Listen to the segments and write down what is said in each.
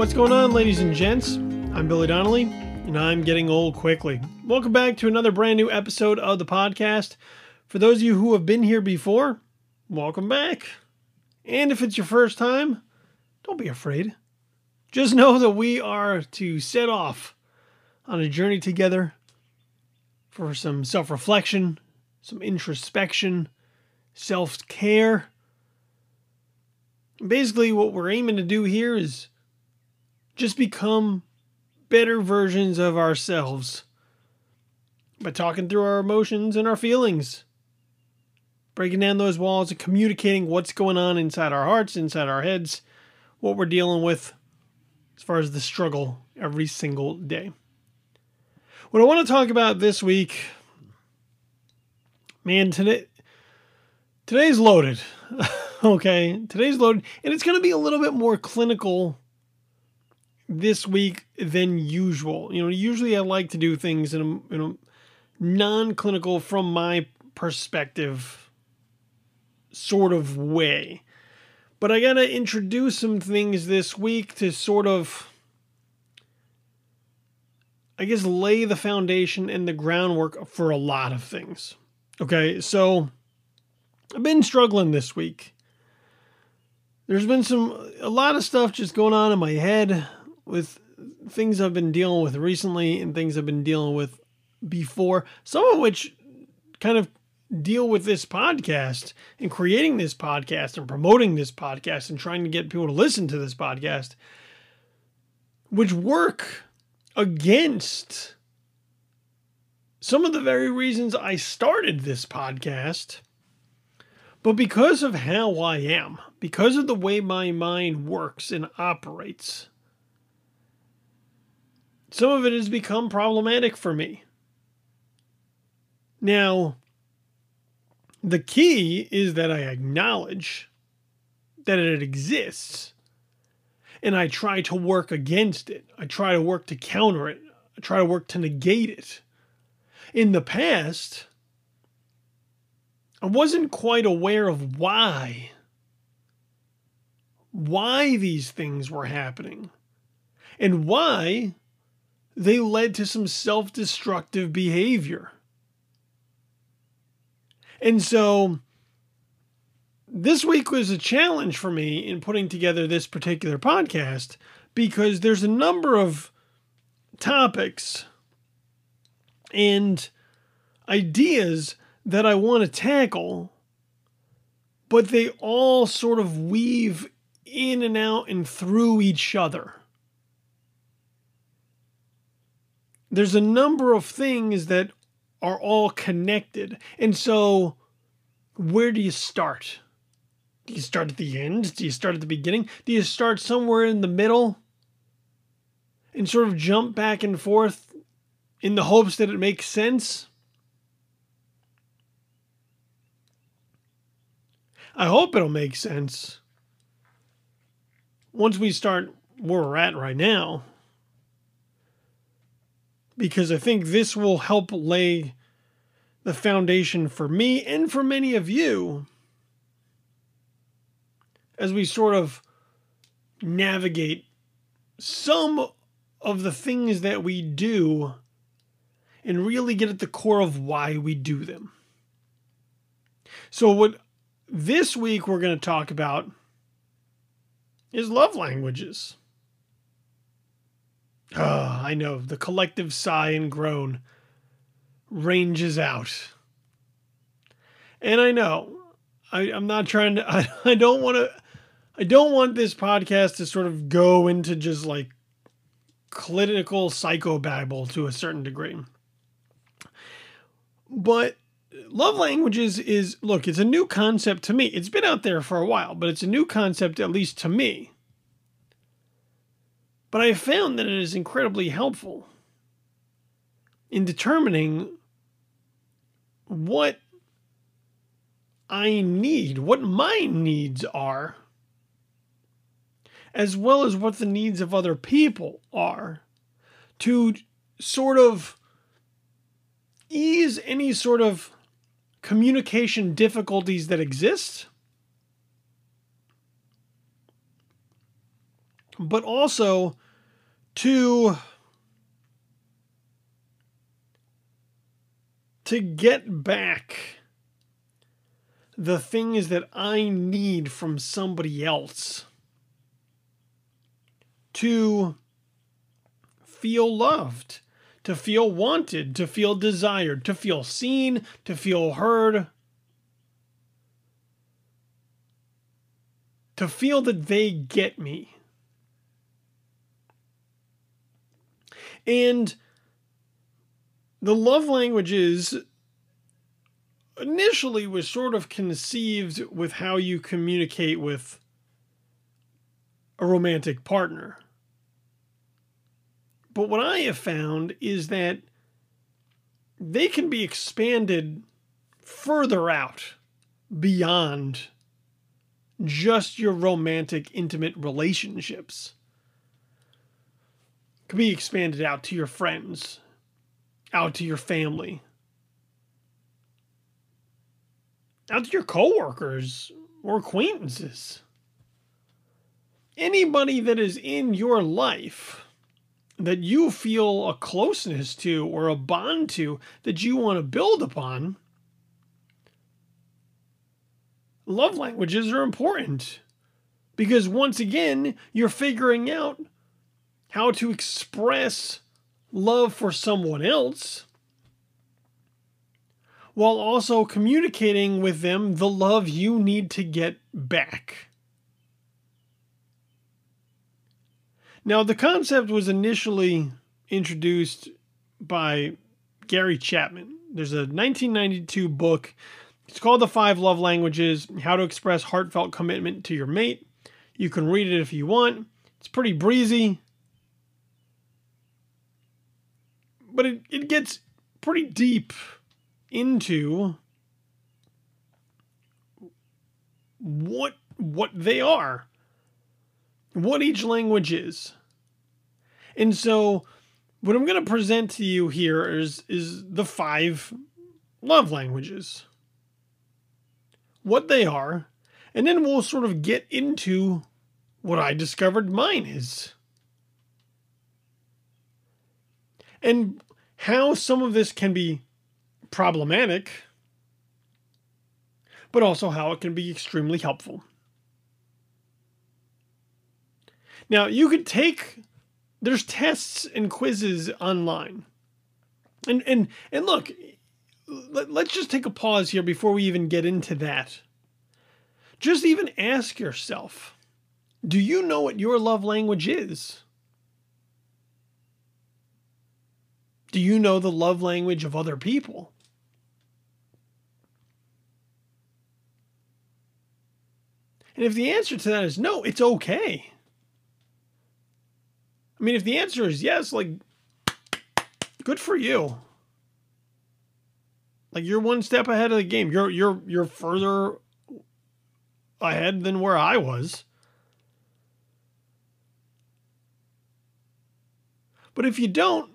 What's going on, ladies and gents? I'm Billy Donnelly, and I'm getting old quickly. Welcome back to another brand new episode of the podcast. For those of you who have been here before, welcome back. And if it's your first time, don't be afraid. Just know that we are to set off on a journey together for some self reflection, some introspection, self care. Basically, what we're aiming to do here is just become better versions of ourselves by talking through our emotions and our feelings, breaking down those walls and communicating what's going on inside our hearts, inside our heads, what we're dealing with as far as the struggle every single day. What I want to talk about this week, man, today today's loaded. okay, today's loaded, and it's going to be a little bit more clinical this week than usual. You know, usually I like to do things in a, in a non-clinical, from my perspective, sort of way. But I got to introduce some things this week to sort of I guess, lay the foundation and the groundwork for a lot of things. Okay, so I've been struggling this week. There's been some, a lot of stuff just going on in my head with things I've been dealing with recently and things I've been dealing with before, some of which kind of deal with this podcast and creating this podcast and promoting this podcast and trying to get people to listen to this podcast, which work against some of the very reasons I started this podcast. But because of how I am, because of the way my mind works and operates, some of it has become problematic for me. Now, the key is that I acknowledge that it exists and I try to work against it. I try to work to counter it. I try to work to negate it. In the past, I wasn't quite aware of why why these things were happening and why they led to some self-destructive behavior. And so this week was a challenge for me in putting together this particular podcast because there's a number of topics and ideas that I want to tackle, but they all sort of weave in and out and through each other. There's a number of things that are all connected. And so, where do you start? Do you start at the end? Do you start at the beginning? Do you start somewhere in the middle and sort of jump back and forth in the hopes that it makes sense? I hope it'll make sense. Once we start where we're at right now, because I think this will help lay the foundation for me and for many of you as we sort of navigate some of the things that we do and really get at the core of why we do them. So, what this week we're going to talk about is love languages. Oh, I know, the collective sigh and groan ranges out. And I know, I, am not trying to, I, I don't want to I don't want this podcast to sort of go into just like clinical psychobabble to a certain degree. But love languages is look, it's a new concept to me. It's been out there for a while, but it's a new concept at least to me. But I have found that it is incredibly helpful in determining what I need, what my needs are as well as what the needs of other people are to sort of ease any sort of communication difficulties that exist but also to to get back the things that I need from somebody else to feel loved, to feel wanted, to feel desired, to feel seen, to feel heard, to feel that they get me. And the love languages initially was sort of conceived with how you communicate with a romantic partner. But what I have found is that they can be expanded further out beyond just your romantic, intimate relationships. Can be expanded out to your friends, out to your family, out to your coworkers or acquaintances. Anybody that is in your life that you feel a closeness to or a bond to that you want to build upon, love languages are important. Because once again, you're figuring out how to express love for someone else while also communicating with them the love you need to get back. Now, the concept was initially introduced by Gary Chapman. There's a 1992 book. It's called The Five Love Languages How to Express Heartfelt Commitment to Your Mate. You can read it if you want. It's pretty breezy, but it, it gets pretty deep into what what they are what each language is. And so what I'm going to present to you here is is the five love languages. What they are, and then we'll sort of get into what I discovered mine is. And how some of this can be problematic, but also how it can be extremely helpful. Now, you could take there's tests and quizzes online. And and and look, let, let's just take a pause here before we even get into that. Just even ask yourself, do you know what your love language is? Do you know the love language of other people? And if the answer to that is no, it's okay. I mean, if the answer is yes, like, good for you. Like you're one step ahead of the game. You're you're you're further ahead than where I was. But if you don't,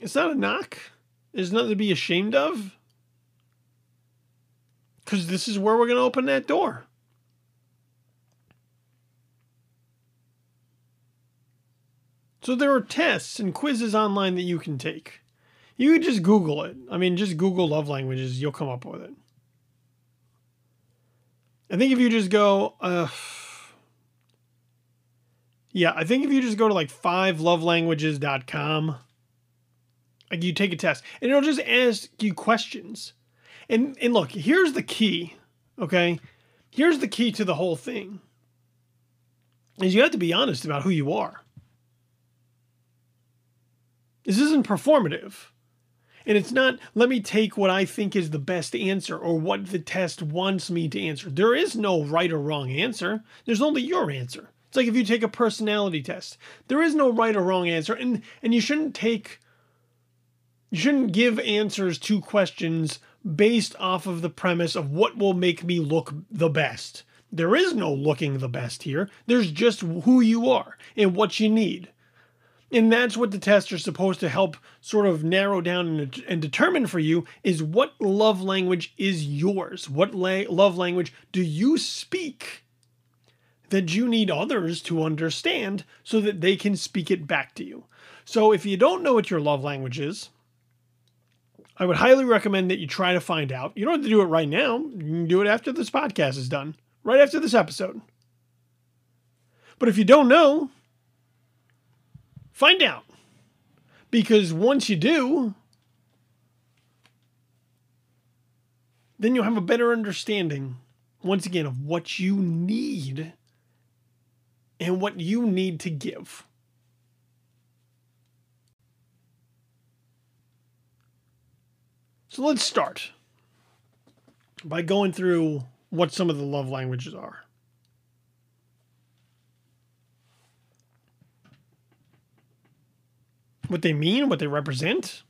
it's not a knock. There's nothing to be ashamed of. Because this is where we're going to open that door. So there are tests and quizzes online that you can take. You could just Google it. I mean, just Google love languages, you'll come up with it. I think if you just go, uh, yeah, I think if you just go to like fivelovelanguages.com, like you take a test and it'll just ask you questions. And and look, here's the key, okay? Here's the key to the whole thing. Is you have to be honest about who you are. This isn't performative. And it's not, let me take what I think is the best answer or what the test wants me to answer. There is no right or wrong answer, there's only your answer. It's like if you take a personality test, there is no right or wrong answer. And, and you shouldn't take, you shouldn't give answers to questions based off of the premise of what will make me look the best. There is no looking the best here. There's just who you are and what you need. And that's what the tests are supposed to help sort of narrow down and, determine for you is what love language is yours? What la- love language do you speak that you need others to understand so that they can speak it back to you. So if you don't know what your love language is, I would highly recommend that you try to find out. You don't have to do it right now. You can do it after this podcast is done, right after this episode. But if you don't know, find out. Because once you do, then you'll have a better understanding, once again, of what you need and what you need to give. So let's start by going through what some of the love languages are. What they mean, what they represent.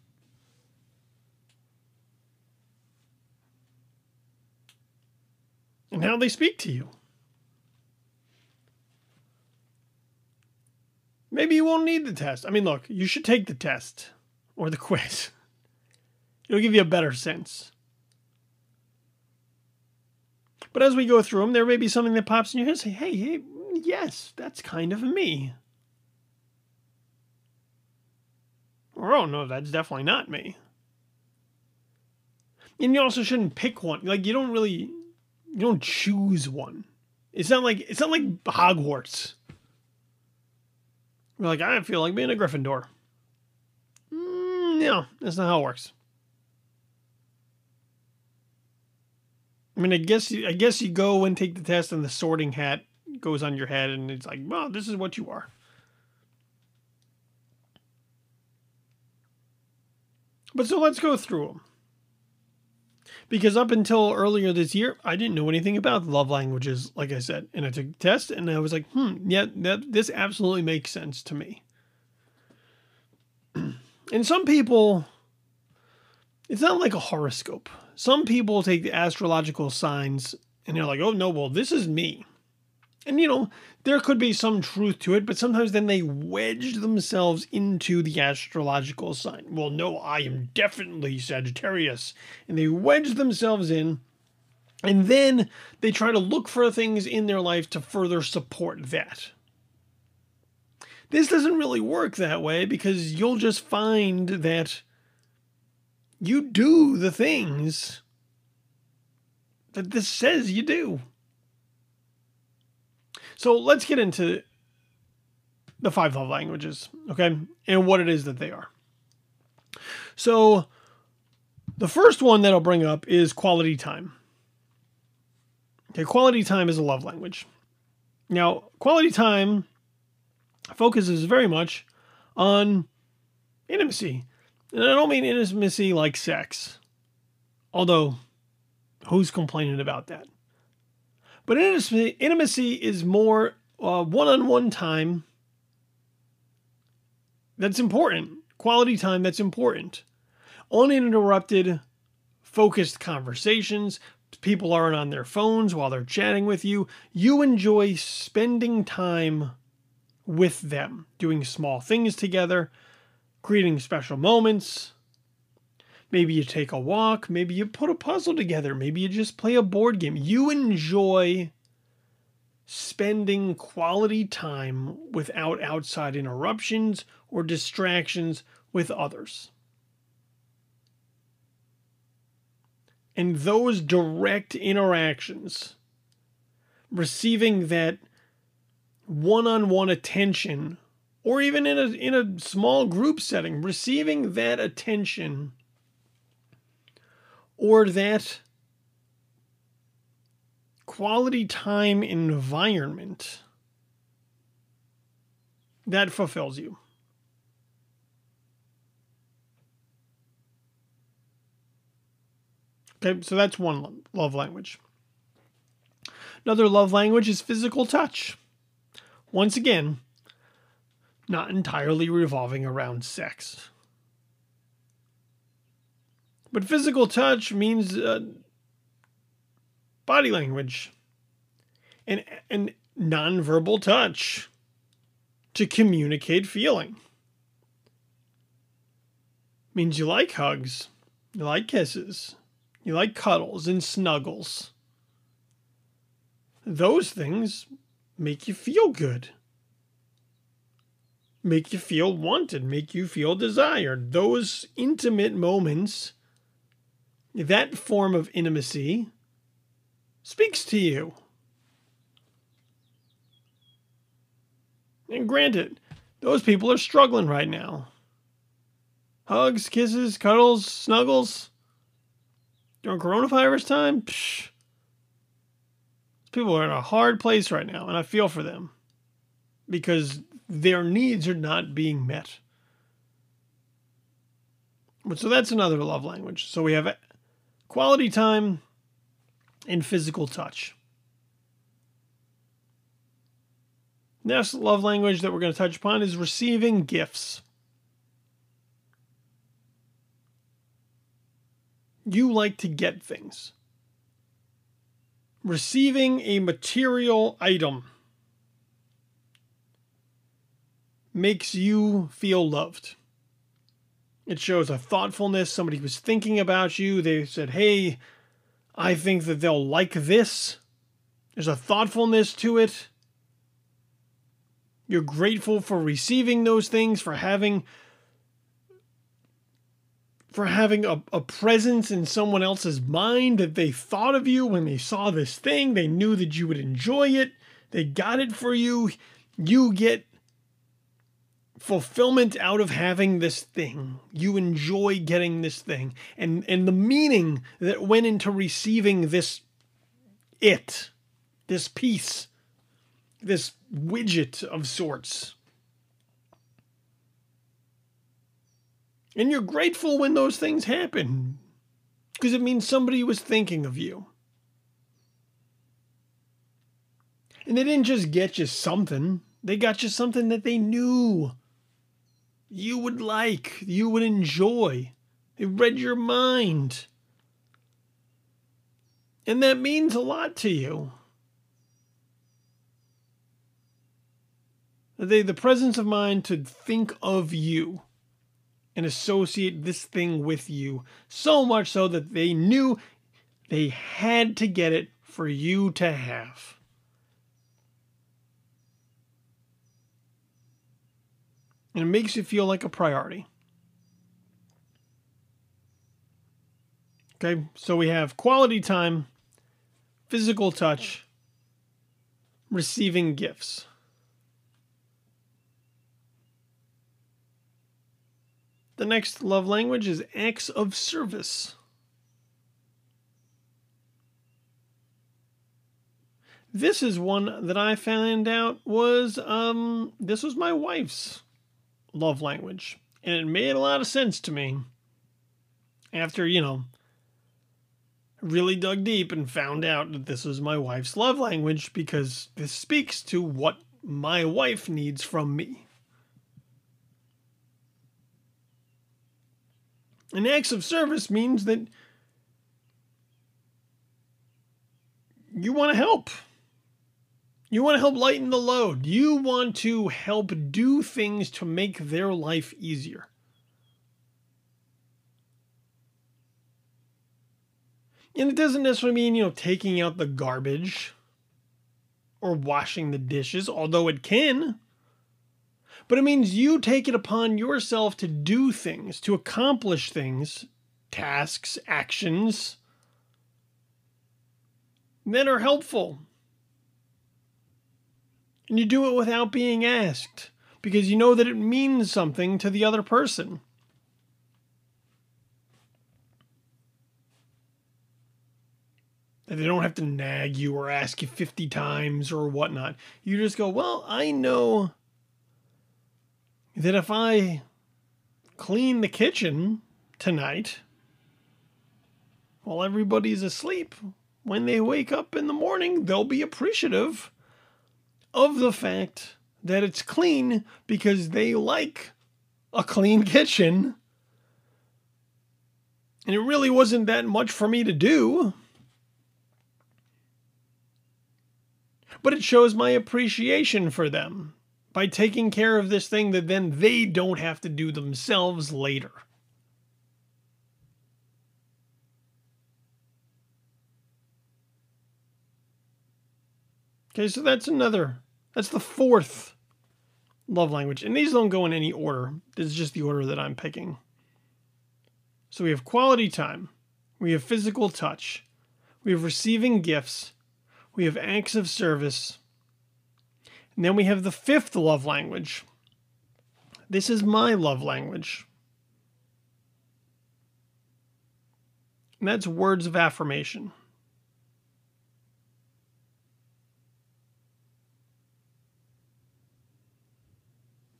And how they speak to you. Maybe you won't need the test. I mean, look, you should take the test or the quiz. It'll give you a better sense. But as we go through them, there may be something that pops in your head say, hey, hey, yes, that's kind of me. Or, oh, no, that's definitely not me. And you also shouldn't pick one. Like, you don't really, you don't choose one. It's not like, it's not like Hogwarts. You're like, I feel like being a Gryffindor. Mm, no, that's not how it works. I mean, I guess you, I guess you go and take the test, and the sorting hat goes on your head, and it's like, well, this is what you are. But so let's go through them. Because up until earlier this year, I didn't know anything about love languages, like I said. And I took a test and I was like, hmm, yeah, that, this absolutely makes sense to me. and some people, it's not like a horoscope. Some people take the astrological signs and they're like, oh no, well, this is me. And you know, there could be some truth to it, but sometimes then they wedge themselves into the astrological sign. Well, no, I am definitely Sagittarius. And they wedge themselves in, and then they try to look for things in their life to further support that. This doesn't really work that way because you'll just find that you do the things that this says you do. So let's get into the five love languages, okay, and what it is that they are. So the first one that I'll bring up is quality time. Okay, quality time is a love language. Now, quality time focuses very much on intimacy. And I don't mean intimacy like sex, although who's complaining about that? But intimacy, intimacy is more one on one time that's important, quality time that's important. Uninterrupted, focused conversations. People aren't on their phones while they're chatting with you. You enjoy spending time with them, doing small things together, creating special moments. Maybe you take a walk. Maybe you put a puzzle together. Maybe you just play a board game. You enjoy spending quality time without outside interruptions or distractions with others. And those direct interactions, receiving that one on one attention, or even in a, in a small group setting, receiving that attention or that quality time environment that fulfills you. Okay, so that's one love language. Another love language is physical touch. Once again, not entirely revolving around sex. But physical touch means uh, body language and, and nonverbal touch to communicate feeling. Means you like hugs, you like kisses, you like cuddles and snuggles. Those things make you feel good, make you feel wanted, make you feel desired. Those intimate moments, that form of intimacy, speaks to you. And granted, those people are struggling right now. Hugs, kisses, cuddles, snuggles. During coronavirus time, psh, people are in a hard place right now, and I feel for them because their needs are not being met. But so that's another love language. So we have quality time and physical touch. Next love language that we're going to touch upon is receiving gifts. You like to get things. Receiving a material item makes you feel loved. It shows a thoughtfulness. Somebody was thinking about you. They said, Hey, I think that they'll like this. There's a thoughtfulness to it. You're grateful for receiving those things, for having for having a, a presence in someone else's mind that they thought of you when they saw this thing. They knew that you would enjoy it. They got it for you. You get fulfillment out of having this thing. You enjoy getting this thing. And and the meaning that went into receiving this it, this piece this widget of sorts. And you're grateful when those things happen because it means somebody was thinking of you. And they didn't just get you something, they got you something that they knew you would like, you would enjoy. They read your mind. And that means a lot to you. they the presence of mind to think of you and associate this thing with you so much so that they knew they had to get it for you to have. And it makes you feel like a priority. Okay, so we have quality time, physical touch, receiving gifts. The next love language is acts of service. This is one that I found out was um this was my wife's love language. And it made a lot of sense to me. After, you know, really dug deep and found out that this was my wife's love language because this speaks to what my wife needs from me. And acts of service means that you want to help. You want to help lighten the load. You want to help do things to make their life easier. And it doesn't necessarily mean, you know, taking out the garbage or washing the dishes, although it can but it means you take it upon yourself to do things, to accomplish things, tasks, actions that are helpful. And you do it without being asked because you know that it means something to the other person. That they don't have to nag you or ask you 50 times or whatnot. You just go, Well, I know that if I clean the kitchen tonight while everybody's asleep, when they wake up in the morning, they'll be appreciative of the fact that it's clean because they like a clean kitchen. And it really wasn't that much for me to do. But it shows my appreciation for them by taking care of this thing that then they don't have to do themselves later. Okay, so that's another That's the fourth love language. And these don't go in any order. This is just the order that I'm picking. So we have quality time, we have physical touch, we have receiving gifts, we have acts of service, and then we have the fifth love language. This is my love language. And that's words of affirmation.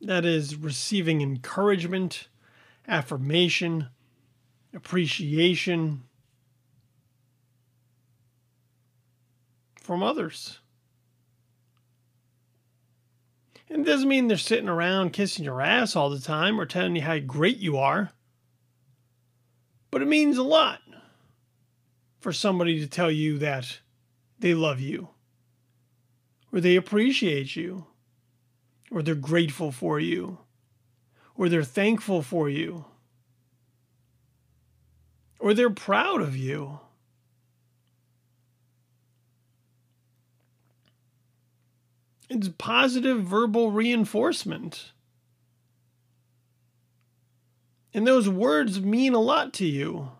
That is receiving encouragement, affirmation, appreciation from others. And it doesn't mean they're sitting around kissing your ass all the time or telling you how great you are. But it means a lot for somebody to tell you that they love you, or they appreciate you, or they're grateful for you, or they're thankful for you, or they're proud of you. It's positive verbal reinforcement. And those words mean a lot to you.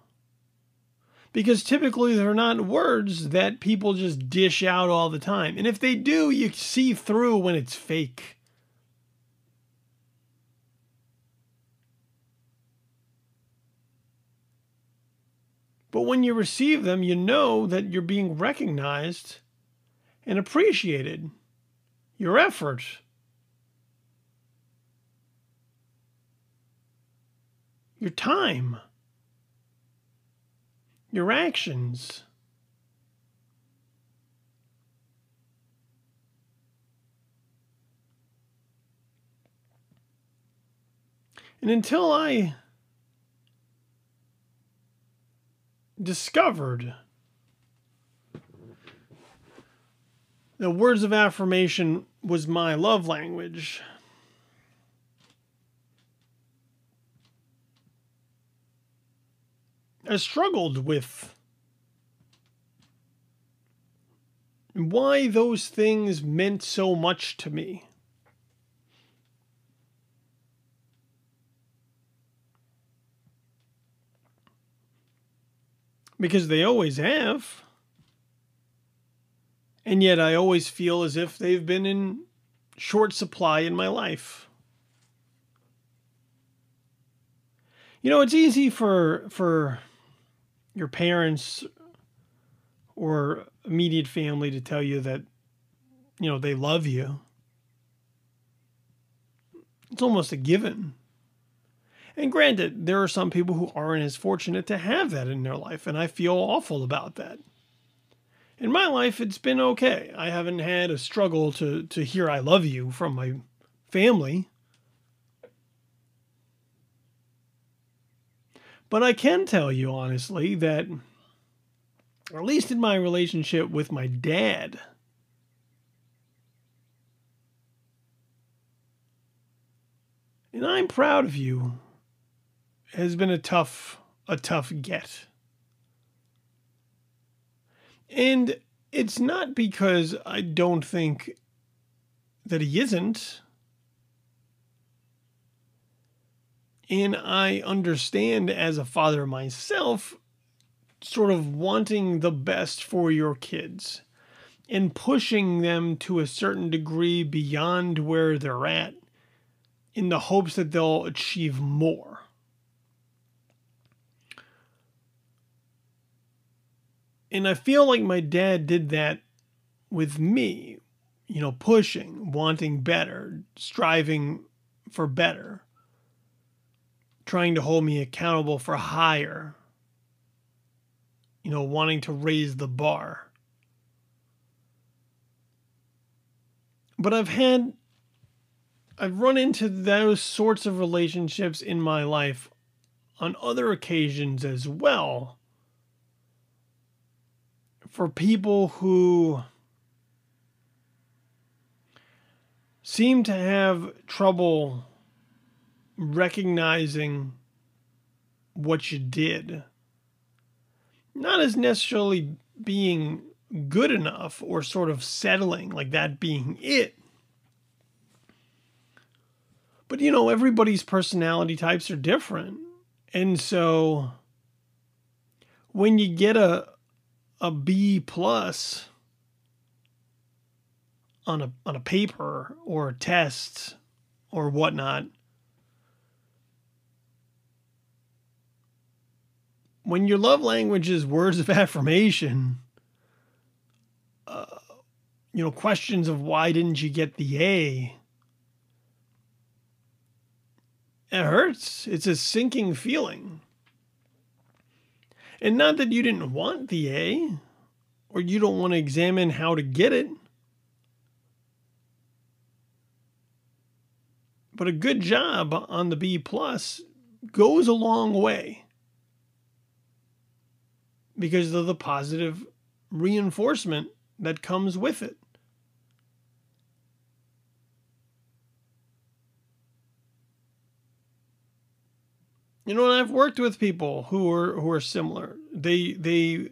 Because typically they're not words that people just dish out all the time. And if they do, you see through when it's fake. But when you receive them, you know that you're being recognized and appreciated. Your efforts. Your time. Your actions. And until I discovered the words of affirmation was my love language. I struggled with why those things meant so much to me. Because they always have. And yet I always feel as if they've been in short supply in my life. You know, it's easy for for your parents or immediate family to tell you that you know they love you. It's almost a given. And granted, there are some people who aren't as fortunate to have that in their life, and I feel awful about that. In my life, it's been okay. I haven't had a struggle to, to hear I love you from my family. But I can tell you honestly that, at least in my relationship with my dad, and I'm proud of you has been a tough a tough get. And it's not because I don't think that he isn't. And I understand as a father myself, sort of wanting the best for your kids and pushing them to a certain degree beyond where they're at in the hopes that they'll achieve more. And I feel like my dad did that with me, you know, pushing, wanting better, striving for better, trying to hold me accountable for higher, you know, wanting to raise the bar. But I've had, I've run into those sorts of relationships in my life on other occasions as well for people who seem to have trouble recognizing what you did. Not as necessarily being good enough or sort of settling, like that being it, But you know, everybody's personality types are different. And so when you get a a B plus on a on a paper or a test or whatnot, when your love language is words of affirmation, uh, you know, questions of why didn't you get the A, it hurts. It's a sinking feeling. And not that you didn't want the A or you don't want to examine how to get it. But a good job on the B plus goes a long way because of the positive reinforcement that comes with it. You know, I've worked with people who are who are similar. They they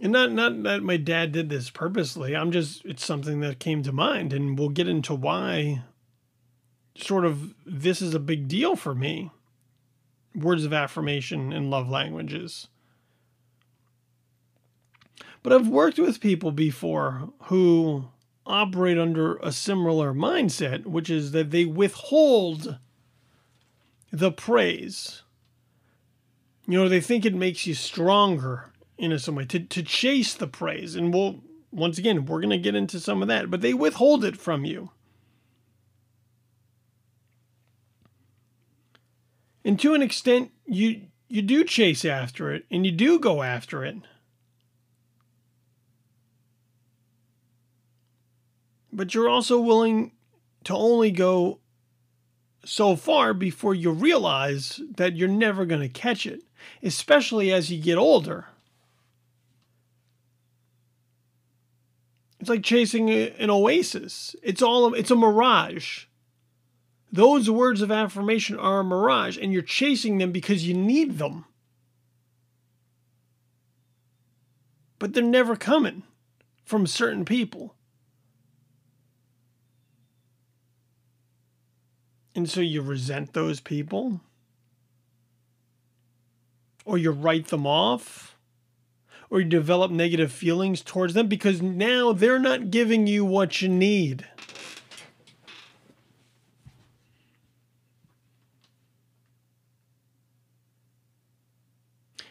and not not that my dad did this purposely. I'm just it's something that came to mind and we'll get into why sort of this is a big deal for me. Words of affirmation and love languages. But I've worked with people before who operate under a similar mindset, which is that they withhold the praise. You know, they think it makes you stronger in some way to, to chase the praise. And we'll, once again, we're going to get into some of that, but they withhold it from you. And to an extent, you you do chase after it and you do go after it. But you're also willing to only go so far before you realize that you're never going to catch it, especially as you get older. It's like chasing an oasis. It's all it's a mirage. Those words of affirmation are a mirage and you're chasing them because you need them. But they're never coming from certain people. And so you resent those people, or you write them off, or you develop negative feelings towards them? Because now they're not giving you what you need.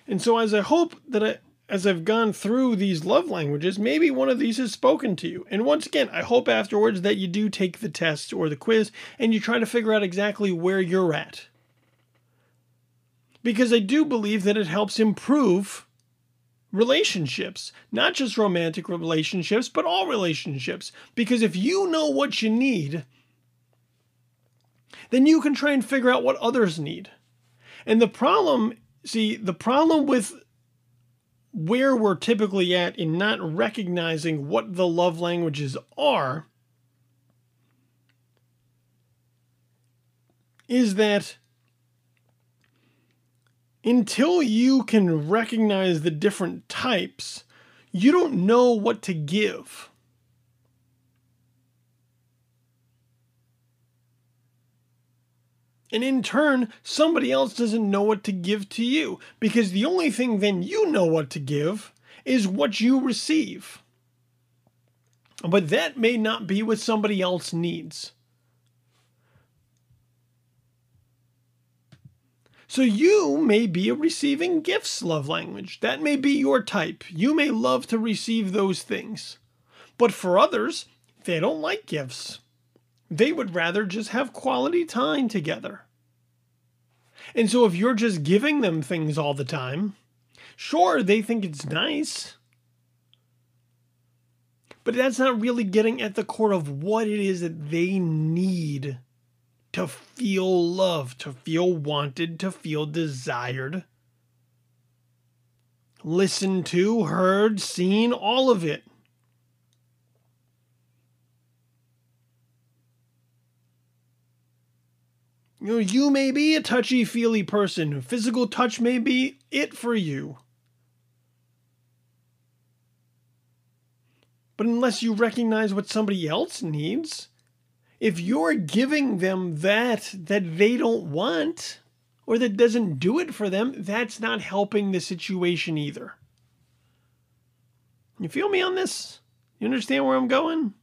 And so, as I hope that I, as I've gone through these love languages, maybe one of these has spoken to you. And once again, I hope afterwards that you do take the test or the quiz and you try to figure out exactly where you're at. Because I do believe that it helps improve relationships, not just romantic relationships, but all relationships. Because if you know what you need, then you can try and figure out what others need. And the problem, see, the problem with where we're typically at in not recognizing what the love languages are is that until you can recognize the different types, you don't know what to give. And in turn, somebody else doesn't know what to give to you because the only thing then you know what to give is what you receive. But that may not be what somebody else needs. So you may be a receiving gifts love language. That may be your type. You may love to receive those things. But for others, they don't like gifts. They would rather just have quality time together. And so if you're just giving them things all the time, sure, they think it's nice. But that's not really getting at the core of what it is that they need to feel loved, to feel wanted, to feel desired. Listened to, heard, seen, all of it. You know, you may be a touchy feely person. Physical touch may be it for you. But unless you recognize what somebody else needs, if you're giving them that that they don't want or that doesn't do it for them, that's not helping the situation either. You feel me on this? You understand where I'm going?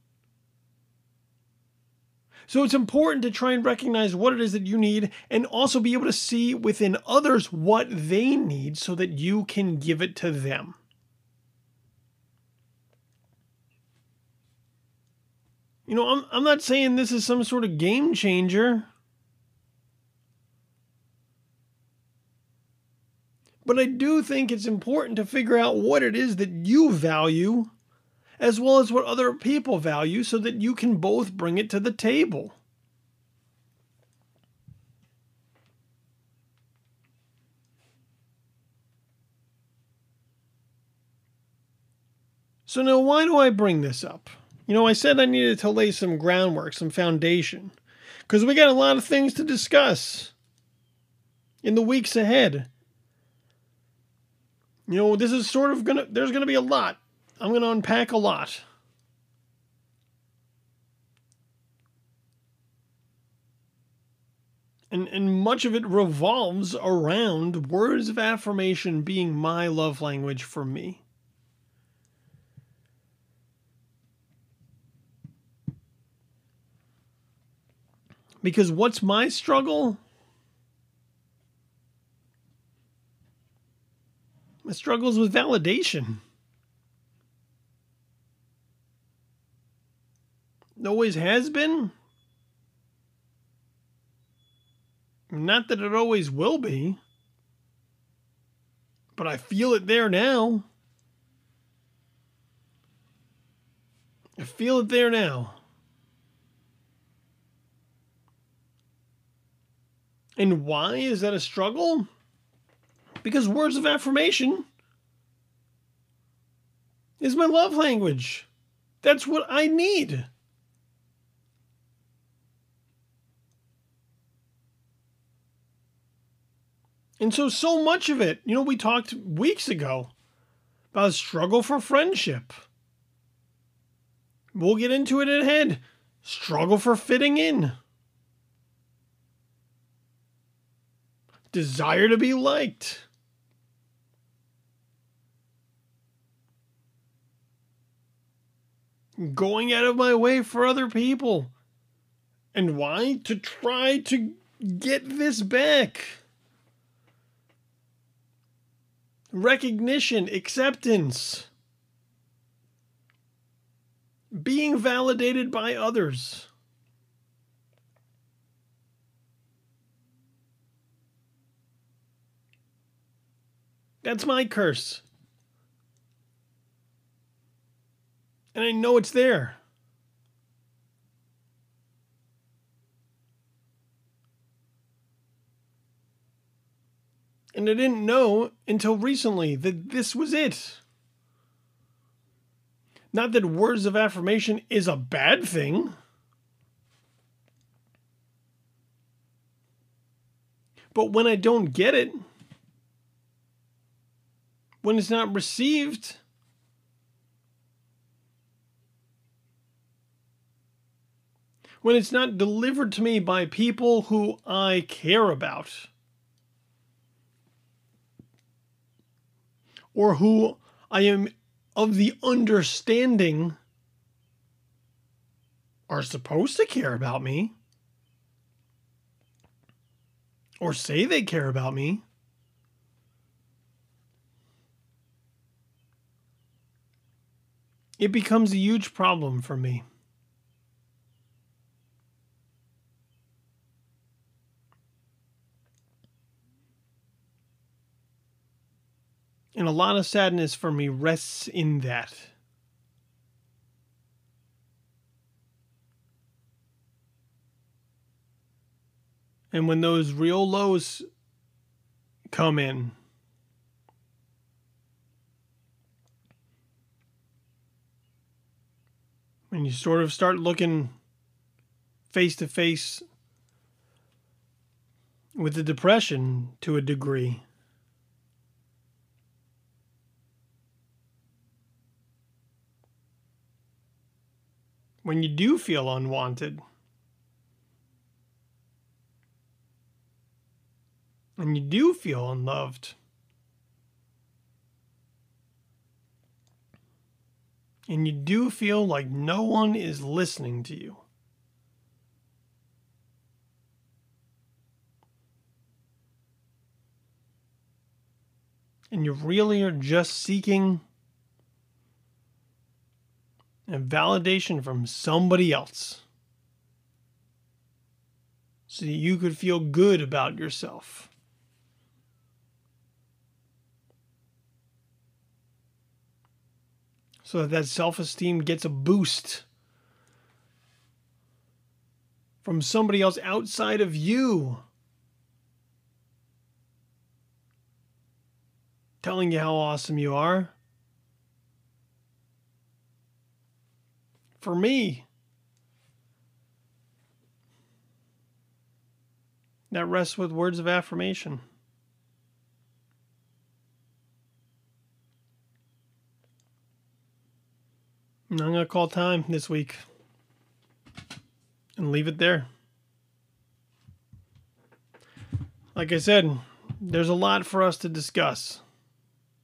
So it's important to try and recognize what it is that you need and also be able to see within others what they need so that you can give it to them. You know, I'm, I'm not saying this is some sort of game changer. But I do think it's important to figure out what it is that you value as well as what other people value so that you can both bring it to the table. So now why do I bring this up? You know, I said I needed to lay some groundwork, some foundation, because we got a lot of things to discuss in the weeks ahead. You know, this is sort of gonna, there's gonna be a lot. I'm gonna unpack a lot. And, and much of it revolves around words of affirmation being my love language for me. Because what's my struggle? My struggles with validation. Always has been. Not that it always will be, but I feel it there now. I feel it there now. And why is that a struggle? Because words of affirmation is my love language. That's what I need. And so, so much of it, you know, we talked weeks ago about a struggle for friendship. We'll get into it ahead. Struggle for fitting in. desire to be liked. Going out of my way for other people. And why? To try to get this back. Recognition, acceptance, being validated by others. That's my curse. And I know it's there. And I didn't know until recently that this was it. Not that words of affirmation is a bad thing. But when I don't get it, when it's not received, when it's not delivered to me by people who I care about, or who I am of the understanding are supposed to care about me, or say they care about me. it becomes a huge problem for me. And a lot of sadness for me rests in that. And when those real lows come in, and you sort of start looking face to face with the depression to a degree. when you do feel unwanted. And you do feel unloved. And you do feel like no one is listening to you. And you really are just seeking a validation from somebody else so that you could feel good about yourself. So that, that self esteem gets a boost from somebody else outside of you. Telling you how awesome you are. For me, that rests with words of affirmation. And I'm going to call time this week and leave it there. Like I said, there's a lot for us to discuss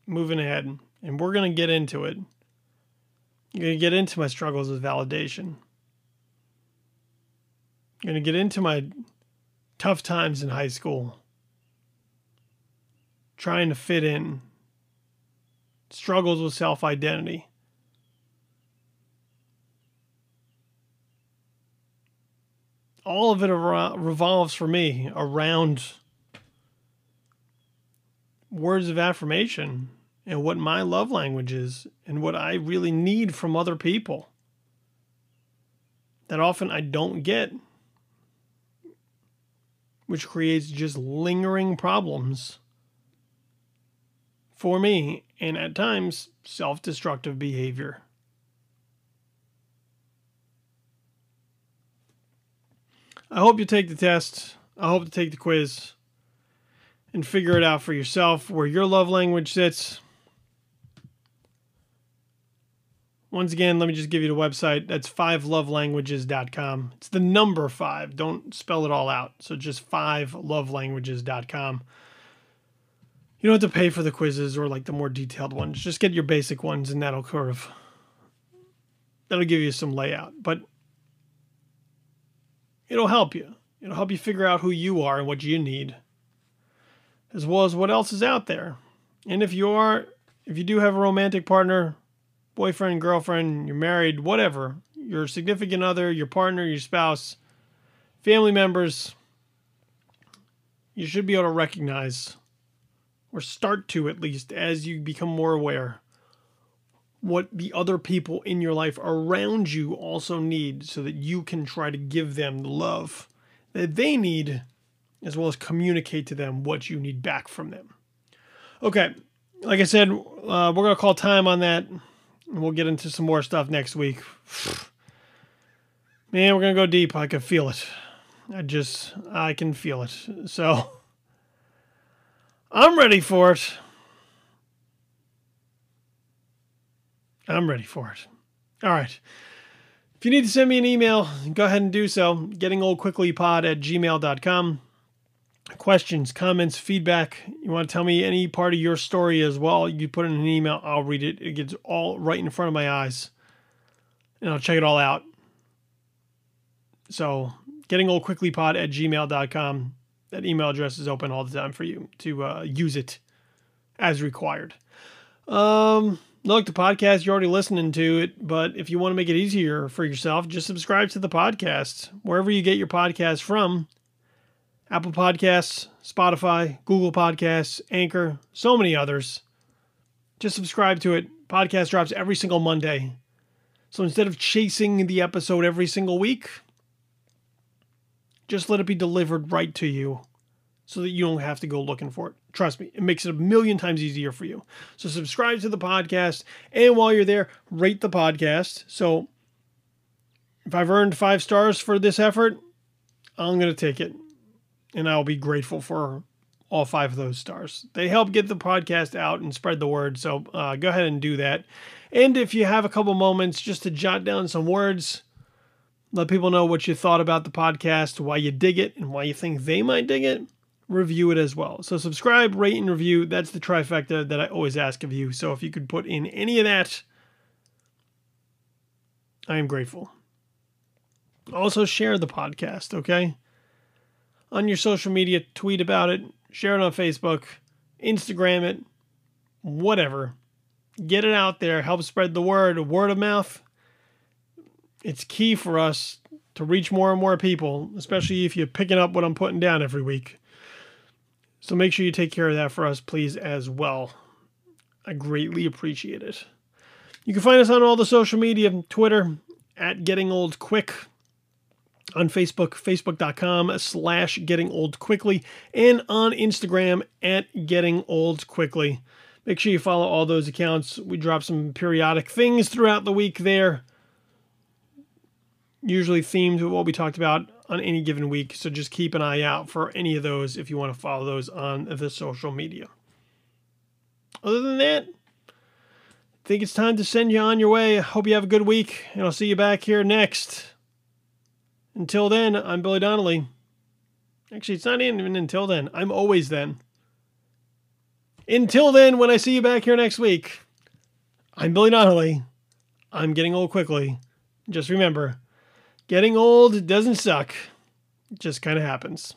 moving ahead, and we're going to get into it. I'm going to get into my struggles with validation. I'm going to get into my tough times in high school, trying to fit in, struggles with self identity. All of it revolves for me around words of affirmation and what my love language is and what I really need from other people that often I don't get, which creates just lingering problems for me and at times self destructive behavior. I hope you take the test. I hope to take the quiz and figure it out for yourself where your love language sits Once again, let me just give you the website. That's fivelovelanguages.com. It's the number five. Don't spell it all out. So just fivelovelanguages.com. You don't have to pay for the quizzes or like the more detailed ones. Just get your basic ones and that'll sort of that'll give you some layout. But it'll help you. It'll help you figure out who you are and what you need. As well as what else is out there. And if you are if you do have a romantic partner, boyfriend, girlfriend, you're married, whatever, your significant other, your partner, your spouse, family members, you should be able to recognize or start to at least as you become more aware what the other people in your life around you also need so that you can try to give them the love that they need as well as communicate to them what you need back from them. Okay, like I said, uh, we're going to call time on that. We'll get into some more stuff next week. Man, we're going to go deep. I can feel it. I just, I can feel it. So, I'm ready for it. I'm ready for it. All right. If you need to send me an email, go ahead and do so. Gettingoldquicklypod at gmail.com questions, comments, feedback, you want to tell me any part of your story as well, you put in an email, I'll read it. It gets all right in front of my eyes. And I'll check it all out. So getting old quickly gettingoldquicklypod at gmail.com. That email address is open all the time for you to uh, use it as required. Um, look, the podcast, you're already listening to it, but if you want to make it easier for yourself, just subscribe to the podcast. Wherever you get your podcast from, Apple Podcasts, Spotify, Google Podcasts, Anchor, so many others. Just subscribe to it. Podcast drops every single Monday. So instead of chasing the episode every single week, just let it be delivered right to you so that you don't have to go looking for it. Trust me, it makes it a million times easier for you. So subscribe to the podcast. And while you're there, rate the podcast. So if I've earned five stars for this effort, I'm going to take it and I'll be grateful for all five of those stars. They help get the podcast out and spread the word. So uh, go ahead and do that. And if you have a couple moments just to jot down some words, let people know what you thought about the podcast, why you dig it, and why you think they might dig it. review it as well. So subscribe, rate, and review. That's the trifecta that I always ask of you. So if you could put in any of that, I am grateful. Also, share the podcast, okay? On your social media, tweet about it, share it on Facebook, Instagram it, whatever. Get it out there, help spread the word, word of mouth. It's key for us to reach more and more people, especially if you're picking up what I'm putting down every week. So make sure you take care of that for us, please, as well. I greatly appreciate it. You can find us on all the social media Twitter at Getting Old Quick, on Facebook, facebook.com slash Getting Old Quickly, and on Instagram at Getting Old Quickly. Make sure you follow all those accounts. We drop some periodic things throughout the week there, usually themed to what we talked about on any given week. So just keep an eye out for any of those if you want to follow those on the social media. Other than that, I think it's time to send you on your way. Hope you have a good week, and I'll see you back here next. Until then, I'm Billy Donnelly. Actually, it's not even until then. I'm always then. Until then, when I see you back here next week, I'm Billy Donnelly. I'm getting old quickly. Just remember, getting old doesn't suck. It just kind of happens.